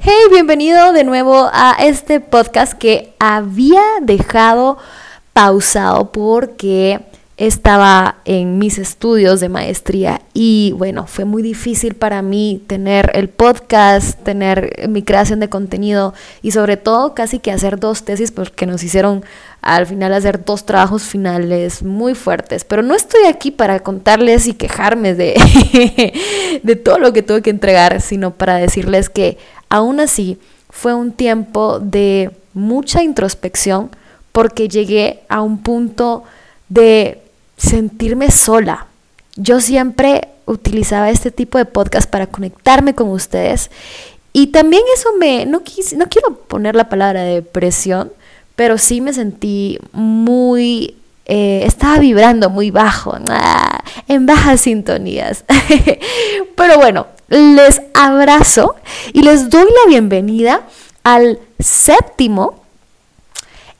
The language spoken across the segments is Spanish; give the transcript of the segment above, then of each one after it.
Hey, bienvenido de nuevo a este podcast que había dejado pausado porque estaba en mis estudios de maestría y bueno, fue muy difícil para mí tener el podcast, tener mi creación de contenido y sobre todo casi que hacer dos tesis porque nos hicieron al final hacer dos trabajos finales muy fuertes. Pero no estoy aquí para contarles y quejarme de, de todo lo que tuve que entregar, sino para decirles que aún así fue un tiempo de mucha introspección porque llegué a un punto de sentirme sola. Yo siempre utilizaba este tipo de podcast para conectarme con ustedes y también eso me, no, quis, no quiero poner la palabra depresión, pero sí me sentí muy, eh, estaba vibrando muy bajo, ah, en bajas sintonías. pero bueno, les abrazo y les doy la bienvenida al séptimo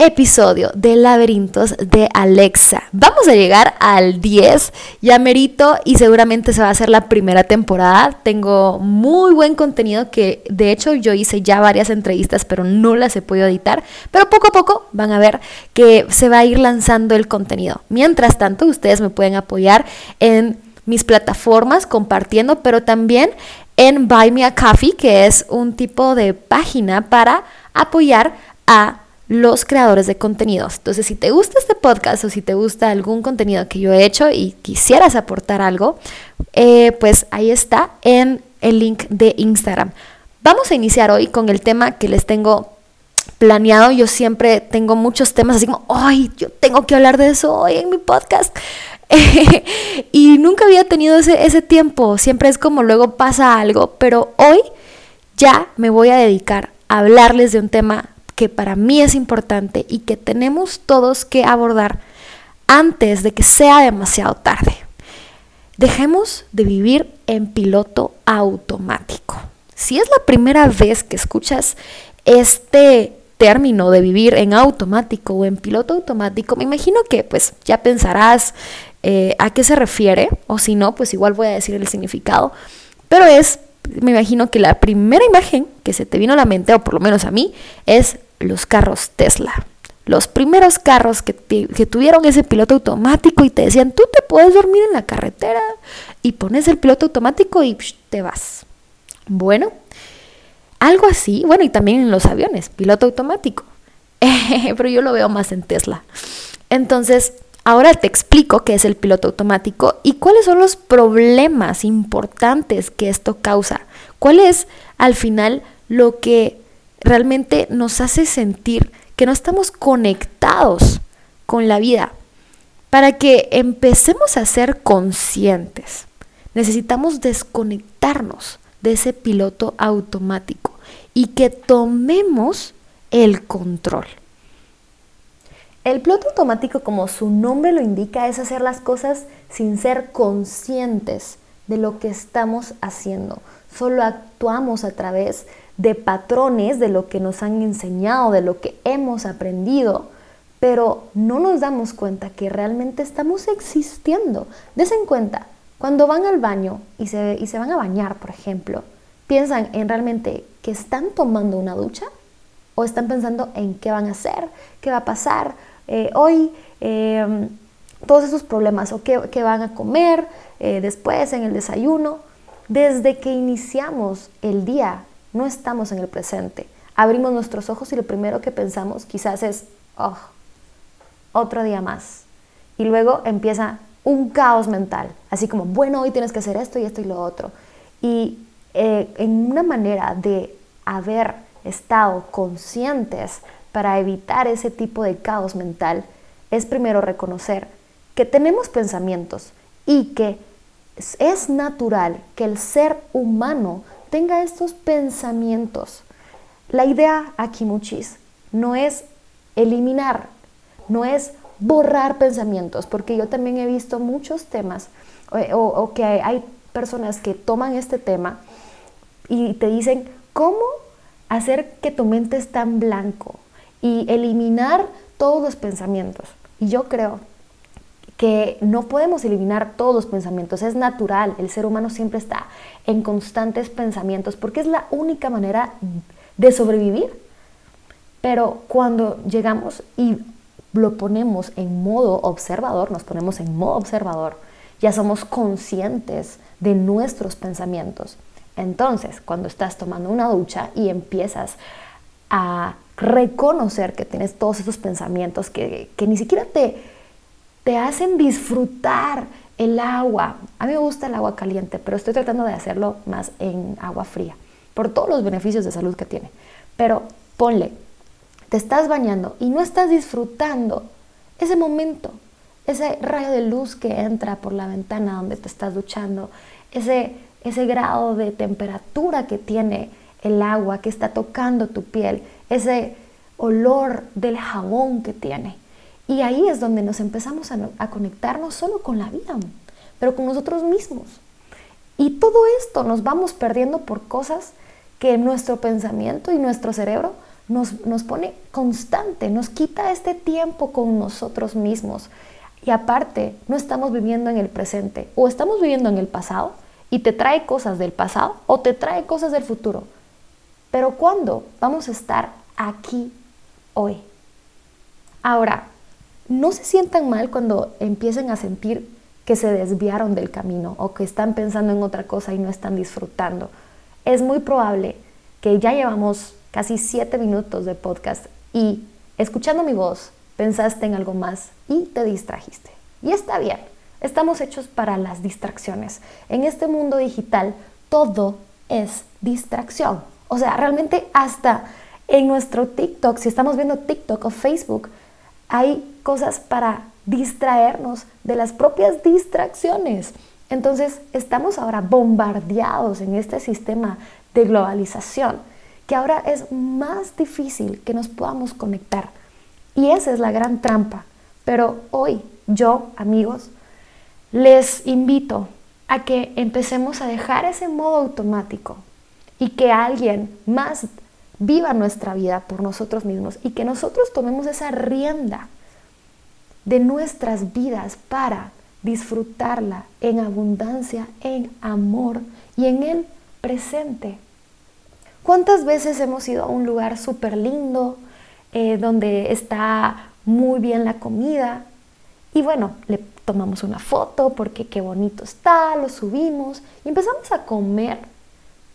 episodio de Laberintos de Alexa. Vamos a llegar al 10, ya merito y seguramente se va a hacer la primera temporada. Tengo muy buen contenido que de hecho yo hice ya varias entrevistas pero no las he podido editar, pero poco a poco van a ver que se va a ir lanzando el contenido. Mientras tanto, ustedes me pueden apoyar en mis plataformas compartiendo, pero también en Buy Me a Coffee, que es un tipo de página para apoyar a los creadores de contenidos. Entonces, si te gusta este podcast o si te gusta algún contenido que yo he hecho y quisieras aportar algo, eh, pues ahí está en el link de Instagram. Vamos a iniciar hoy con el tema que les tengo planeado. Yo siempre tengo muchos temas así como, ay, yo tengo que hablar de eso hoy en mi podcast. y nunca había tenido ese, ese tiempo. Siempre es como luego pasa algo, pero hoy ya me voy a dedicar a hablarles de un tema que para mí es importante y que tenemos todos que abordar antes de que sea demasiado tarde. Dejemos de vivir en piloto automático. Si es la primera vez que escuchas este término de vivir en automático o en piloto automático, me imagino que pues ya pensarás eh, a qué se refiere, o si no, pues igual voy a decir el significado, pero es, me imagino que la primera imagen que se te vino a la mente, o por lo menos a mí, es los carros Tesla. Los primeros carros que, que, tuvieron ese piloto automático y te decían, tú te puedes dormir en la carretera y pones el piloto automático y te vas. Bueno, algo así, bueno, y también en los aviones, piloto automático. Pero yo lo veo más en Tesla. Entonces, ahora te explico qué es el piloto automático y cuáles son los problemas importantes que esto causa. ¿Cuál es al final lo que realmente nos hace sentir que no estamos conectados con la vida. Para que empecemos a ser conscientes, necesitamos desconectarnos de ese piloto automático y que tomemos el control. El piloto automático, como su nombre lo indica, es hacer las cosas sin ser conscientes de lo que estamos haciendo. Solo actuamos a través de patrones, de lo que nos han enseñado, de lo que hemos aprendido, pero no nos damos cuenta que realmente estamos existiendo. Desen cuenta, cuando van al baño y se, y se van a bañar, por ejemplo, piensan en realmente que están tomando una ducha o están pensando en qué van a hacer, qué va a pasar eh, hoy, eh, todos esos problemas o qué, qué van a comer eh, después en el desayuno. Desde que iniciamos el día no estamos en el presente. Abrimos nuestros ojos y lo primero que pensamos quizás es, oh, otro día más. Y luego empieza un caos mental, así como, bueno, hoy tienes que hacer esto y esto y lo otro. Y eh, en una manera de haber estado conscientes para evitar ese tipo de caos mental, es primero reconocer que tenemos pensamientos y que es natural que el ser humano tenga estos pensamientos. La idea aquí, muchis, no es eliminar, no es borrar pensamientos, porque yo también he visto muchos temas o, o que hay personas que toman este tema y te dicen, ¿cómo hacer que tu mente esté en blanco y eliminar todos los pensamientos? Y yo creo que no podemos eliminar todos los pensamientos, es natural, el ser humano siempre está en constantes pensamientos porque es la única manera de sobrevivir. Pero cuando llegamos y lo ponemos en modo observador, nos ponemos en modo observador, ya somos conscientes de nuestros pensamientos. Entonces, cuando estás tomando una ducha y empiezas a reconocer que tienes todos esos pensamientos que, que ni siquiera te te hacen disfrutar el agua. A mí me gusta el agua caliente, pero estoy tratando de hacerlo más en agua fría, por todos los beneficios de salud que tiene. Pero ponle, te estás bañando y no estás disfrutando ese momento, ese rayo de luz que entra por la ventana donde te estás duchando, ese, ese grado de temperatura que tiene el agua que está tocando tu piel, ese olor del jabón que tiene. Y ahí es donde nos empezamos a, conectar no solo con la vida, pero con nosotros mismos. Y todo esto nos vamos perdiendo por cosas que nuestro pensamiento y nuestro cerebro nos, nos, pone constante, nos quita este tiempo con nosotros mismos. Y aparte, no estamos viviendo en el presente, o estamos viviendo en el pasado y te trae cosas del pasado o te trae cosas del futuro. Pero ¿cuándo vamos a estar aquí hoy? Ahora, no se sientan mal cuando empiecen a sentir que se desviaron del camino o que están pensando en otra cosa y no están disfrutando. Es muy probable que ya llevamos casi siete minutos de podcast y escuchando mi voz pensaste en algo más y te distrajiste. Y está bien, estamos hechos para las distracciones. En este mundo digital todo es distracción. O sea, realmente hasta en nuestro TikTok, si estamos viendo TikTok o Facebook, hay cosas para distraernos de las propias distracciones. Entonces estamos ahora bombardeados en este sistema de globalización que ahora es más difícil que nos podamos conectar. Y esa es la gran trampa. Pero hoy yo, amigos, les invito a que empecemos a dejar ese modo automático y que alguien más viva nuestra vida por nosotros mismos y que nosotros tomemos esa rienda de nuestras vidas para disfrutarla en abundancia, en amor y en el presente. ¿Cuántas veces hemos ido a un lugar súper lindo, eh, donde está muy bien la comida? Y bueno, le tomamos una foto porque qué bonito está, lo subimos y empezamos a comer,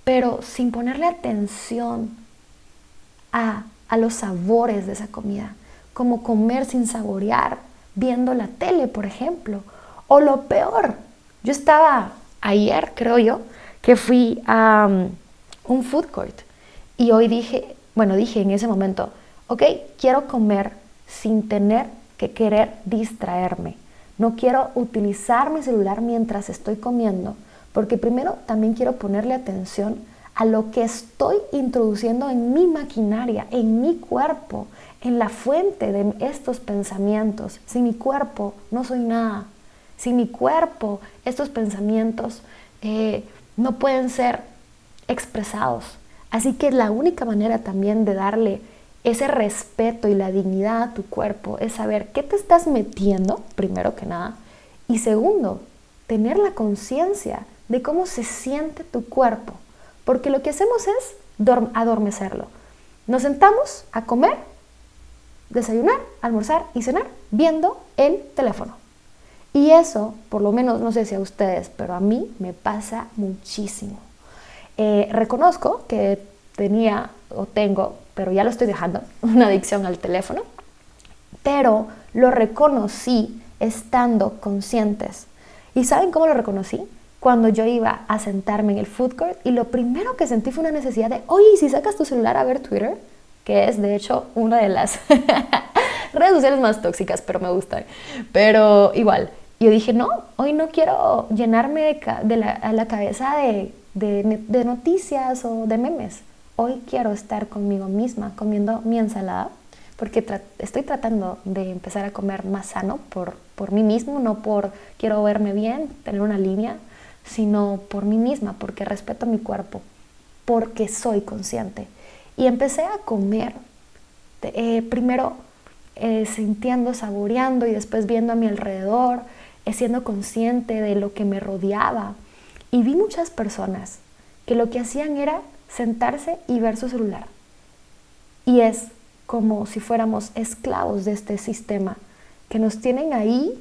pero sin ponerle atención a, los sabores de esa comida, como comer sin saborear, viendo la tele, por ejemplo. O lo peor, yo estaba ayer, creo yo, que fui a um, un food court y hoy dije, bueno, dije en ese momento, ok, quiero comer sin tener que querer distraerme. No quiero utilizar mi celular mientras estoy comiendo, porque primero también quiero ponerle atención a lo que estoy introduciendo en mi maquinaria, en mi cuerpo, en la fuente de estos pensamientos. Sin mi cuerpo no soy nada. Sin mi cuerpo estos pensamientos eh, no pueden ser expresados. Así que la única manera también de darle ese respeto y la dignidad a tu cuerpo es saber qué te estás metiendo, primero que nada, y segundo, tener la conciencia de cómo se siente tu cuerpo porque lo que hacemos es adormecerlo. Nos sentamos a comer, desayunar, almorzar y cenar viendo el teléfono. Y eso, por lo menos, no sé si a ustedes, pero a mí me pasa muchísimo. Eh, reconozco que tenía o tengo, pero ya lo estoy dejando, una adicción al teléfono, pero lo reconocí estando conscientes. ¿Y saben cómo lo reconocí? Cuando yo iba a sentarme en el food court y lo primero que sentí fue una necesidad de, oye, si sacas tu celular a ver Twitter, que es de hecho una de las redes sociales más tóxicas, pero me gustan. Pero igual, yo dije, no, hoy no quiero llenarme de, la, cabeza de, de noticias o de memes. Hoy quiero estar conmigo misma comiendo mi ensalada, porque estoy tratando de empezar a comer más sano por, por mí mismo, no por quiero verme bien, tener una línea, sino por mí misma, porque respeto mi cuerpo, porque soy consciente. Y empecé a comer, eh, primero eh, sintiendo, saboreando y después viendo a mi alrededor, eh, siendo consciente de lo que me rodeaba. Y vi muchas personas que lo que hacían era sentarse y ver su celular. Y es como si fuéramos esclavos de este sistema, que nos tienen ahí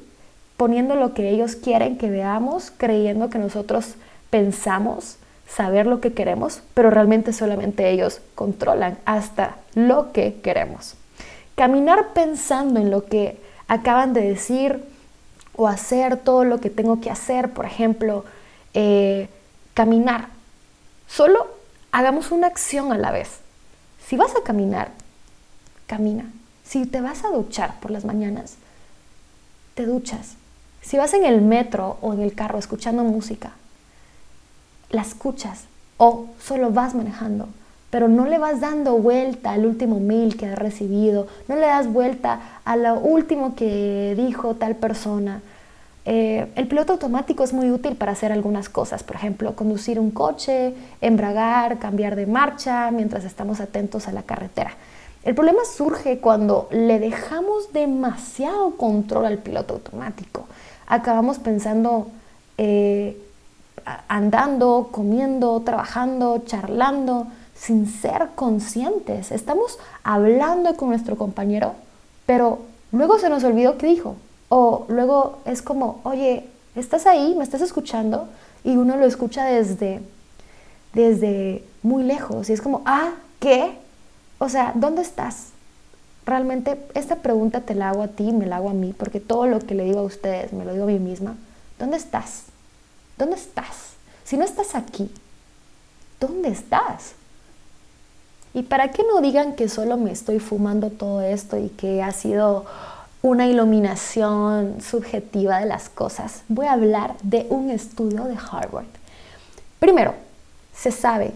poniendo lo que ellos quieren que veamos, creyendo que nosotros pensamos saber lo que queremos, pero realmente solamente ellos controlan hasta lo que queremos. Caminar pensando en lo que acaban de decir o hacer todo lo que tengo que hacer, por ejemplo, eh, caminar. Solo hagamos una acción a la vez. Si vas a caminar, camina. Si te vas a duchar por las mañanas, te duchas. Si vas en el metro o en el carro escuchando música, la escuchas o solo vas manejando, pero no le vas dando vuelta al último mail que has recibido, no le das vuelta a lo último que dijo tal persona. Eh, el piloto automático es muy útil para hacer algunas cosas, por ejemplo, conducir un coche, embragar, cambiar de marcha mientras estamos atentos a la carretera. El problema surge cuando le dejamos demasiado control al piloto automático acabamos pensando, eh, andando, comiendo, trabajando, charlando, sin ser conscientes. Estamos hablando con nuestro compañero, pero luego se nos olvidó qué dijo. O luego es como, oye, ¿estás ahí? ¿Me estás escuchando? Y uno lo escucha desde, desde muy lejos. Y es como, ah, ¿qué? O sea, ¿dónde estás? Realmente esta pregunta te la hago a ti, me la hago a mí, porque todo lo que le digo a ustedes me lo digo a mí misma. ¿Dónde estás? ¿Dónde estás? Si no estás aquí, ¿dónde estás? Y para que no digan que solo me estoy fumando todo esto y que ha sido una iluminación subjetiva de las cosas, voy a hablar de un estudio de Harvard. Primero, se sabe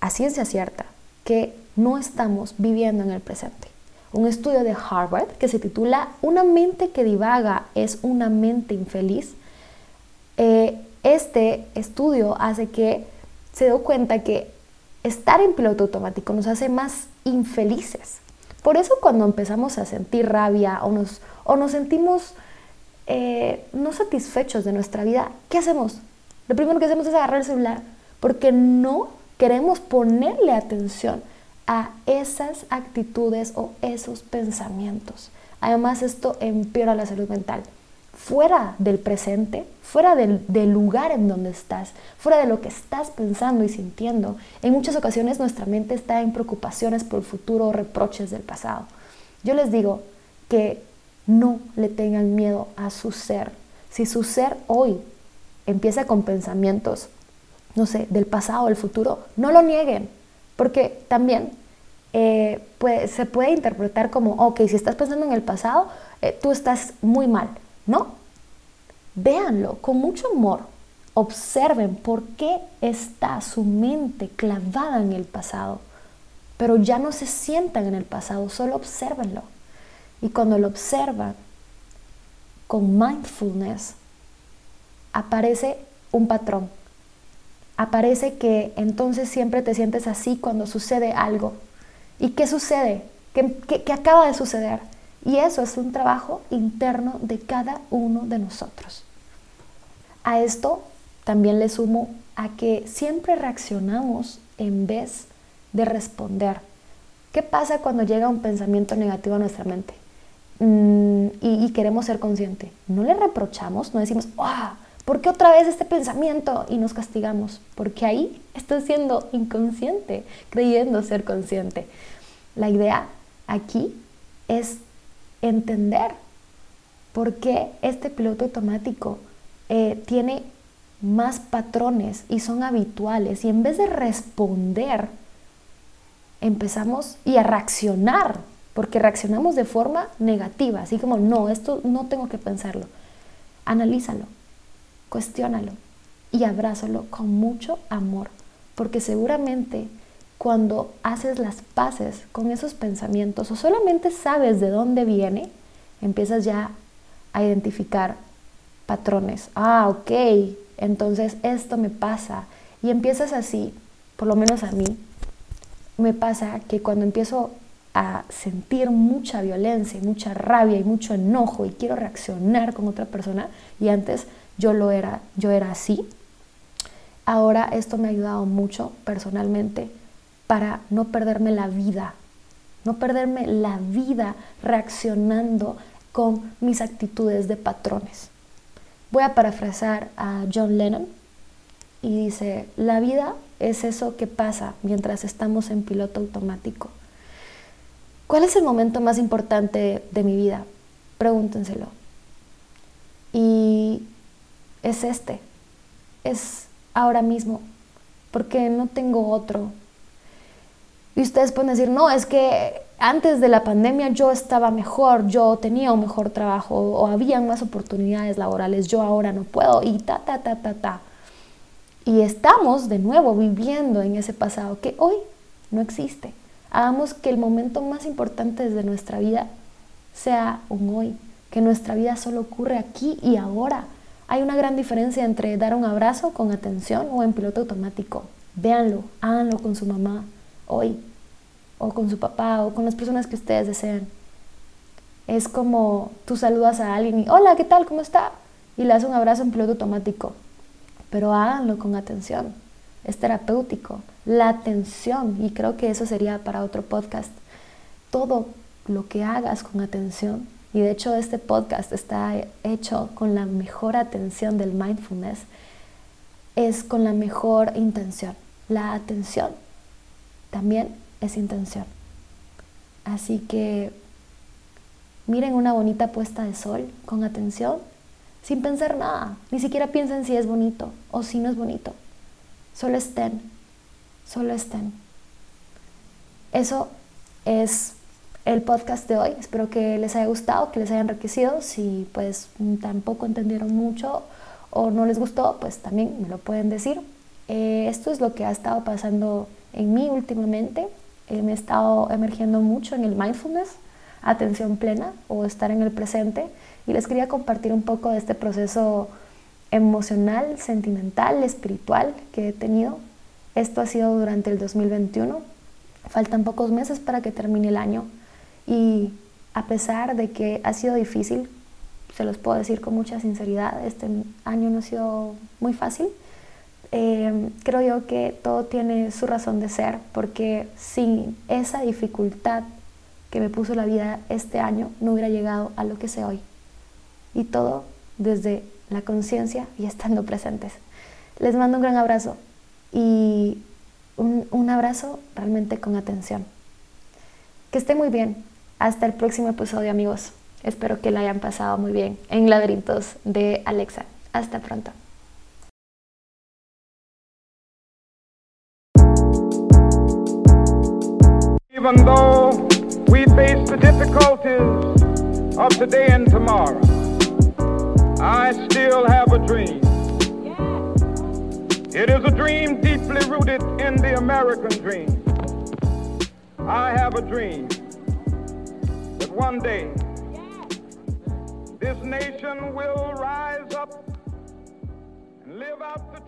a ciencia cierta que no estamos viviendo en el presente un estudio de Harvard que se titula Una mente que divaga es una mente infeliz. Eh, este estudio hace que se dio cuenta que estar en piloto automático nos hace más infelices. Por eso cuando empezamos a sentir rabia o nos, o nos sentimos eh, no satisfechos de nuestra vida, ¿qué hacemos? Lo primero que hacemos es agarrar el celular porque no queremos ponerle atención a esas actitudes o esos pensamientos. Además, esto empeora la salud mental. Fuera del presente, fuera del, lugar en donde estás, fuera de lo que estás pensando y sintiendo, en muchas ocasiones nuestra mente está en preocupaciones por el futuro o reproches del pasado. Yo les digo que no le tengan miedo a su ser. Si su ser hoy empieza con pensamientos, no sé, del pasado o del futuro, no lo nieguen, porque también eh, se puede interpretar como, ok, si estás pensando en el pasado, eh, tú estás muy mal. No, véanlo con mucho amor. Observen por qué está su mente clavada en el pasado, pero ya no se sientan en el pasado, solo observenlo. Y cuando lo observan con mindfulness, aparece un patrón aparece que entonces siempre te sientes así cuando sucede algo. ¿Y qué sucede? ¿Qué, acaba de suceder? Y eso es un trabajo interno de cada uno de nosotros. A esto también le sumo a que siempre reaccionamos en vez de responder. ¿Qué pasa cuando llega un pensamiento negativo a nuestra mente? Mm, y, queremos ser consciente. No le reprochamos, no decimos, ¡ah! ¿Por qué otra vez este pensamiento? Y nos castigamos, porque ahí estoy siendo inconsciente, creyendo ser consciente. La idea aquí es entender por qué este piloto automático eh, tiene más patrones y son habituales. Y en vez de responder, empezamos y a reaccionar, porque reaccionamos de forma negativa, así como, no, esto no tengo que pensarlo. Analízalo cuestiónalo y abrázalo con mucho amor, porque seguramente cuando haces las paces con esos pensamientos o solamente sabes de dónde viene, empiezas ya a identificar patrones. Ah, ok, entonces esto me pasa. Y empiezas así, por lo menos a mí, me pasa que cuando empiezo a sentir mucha violencia y mucha rabia y mucho enojo y quiero reaccionar con otra persona y antes yo lo era, yo era así. Ahora esto me ha ayudado mucho personalmente para no perderme la vida, no perderme la vida reaccionando con mis actitudes de patrones. Voy a parafrasar a John Lennon y dice, la vida es eso que pasa mientras estamos en piloto automático. ¿Cuál es el momento más importante de mi vida? Pregúntenselo. Y es este, es ahora mismo, porque no tengo otro. Y ustedes pueden decir, no, es que antes de la pandemia yo estaba mejor, yo tenía un mejor trabajo o había más oportunidades laborales, yo ahora no puedo y ta, ta, ta, ta, ta. Y estamos de nuevo viviendo en ese pasado que hoy no existe. Hagamos que el momento más importante de nuestra vida sea un hoy, que nuestra vida solo ocurre aquí y ahora. Hay una gran diferencia entre dar un abrazo con atención o en piloto automático. Véanlo, háganlo con su mamá hoy, o con su papá, o con las personas que ustedes deseen. Es como tú saludas a alguien y, hola, ¿qué tal? ¿Cómo está? Y le das un abrazo en piloto automático. Pero háganlo con atención es terapéutico. La atención, y creo que eso sería para otro podcast, todo lo que hagas con atención, y de hecho este podcast está hecho con la mejor atención del mindfulness, es con la mejor intención. La atención también es intención. Así que miren una bonita puesta de sol con atención, sin pensar nada. Ni siquiera piensen si es bonito o si no es bonito. Solo estén, solo estén. Eso es el podcast de hoy. Espero que les haya gustado, que les haya enriquecido. Si pues tampoco entendieron mucho o no les gustó, pues también me lo pueden decir. Eh, esto es lo que ha estado pasando en mí últimamente. Eh, me he estado emergiendo mucho en el mindfulness, atención plena o estar en el presente. Y les quería compartir un poco de este proceso emocional, sentimental, espiritual que he tenido. Esto ha sido durante el 2021. Faltan pocos meses para que termine el año y a pesar de que ha sido difícil, se los puedo decir con mucha sinceridad, este año no ha sido muy fácil. Eh, creo yo que todo tiene su razón de ser porque sin esa dificultad que me puso la vida este año no hubiera llegado a lo que sé hoy. Y todo desde la conciencia y estando presentes. Les mando un gran abrazo y un, abrazo realmente con atención. Que esté muy bien. Hasta el próximo episodio amigos. Espero que la hayan pasado muy bien en Laberintos de Alexa. Hasta pronto. Even though we face the difficulties of today and tomorrow. I still have a dream. It is a dream deeply rooted in the American dream. I have a dream one day this nation will rise up and live out the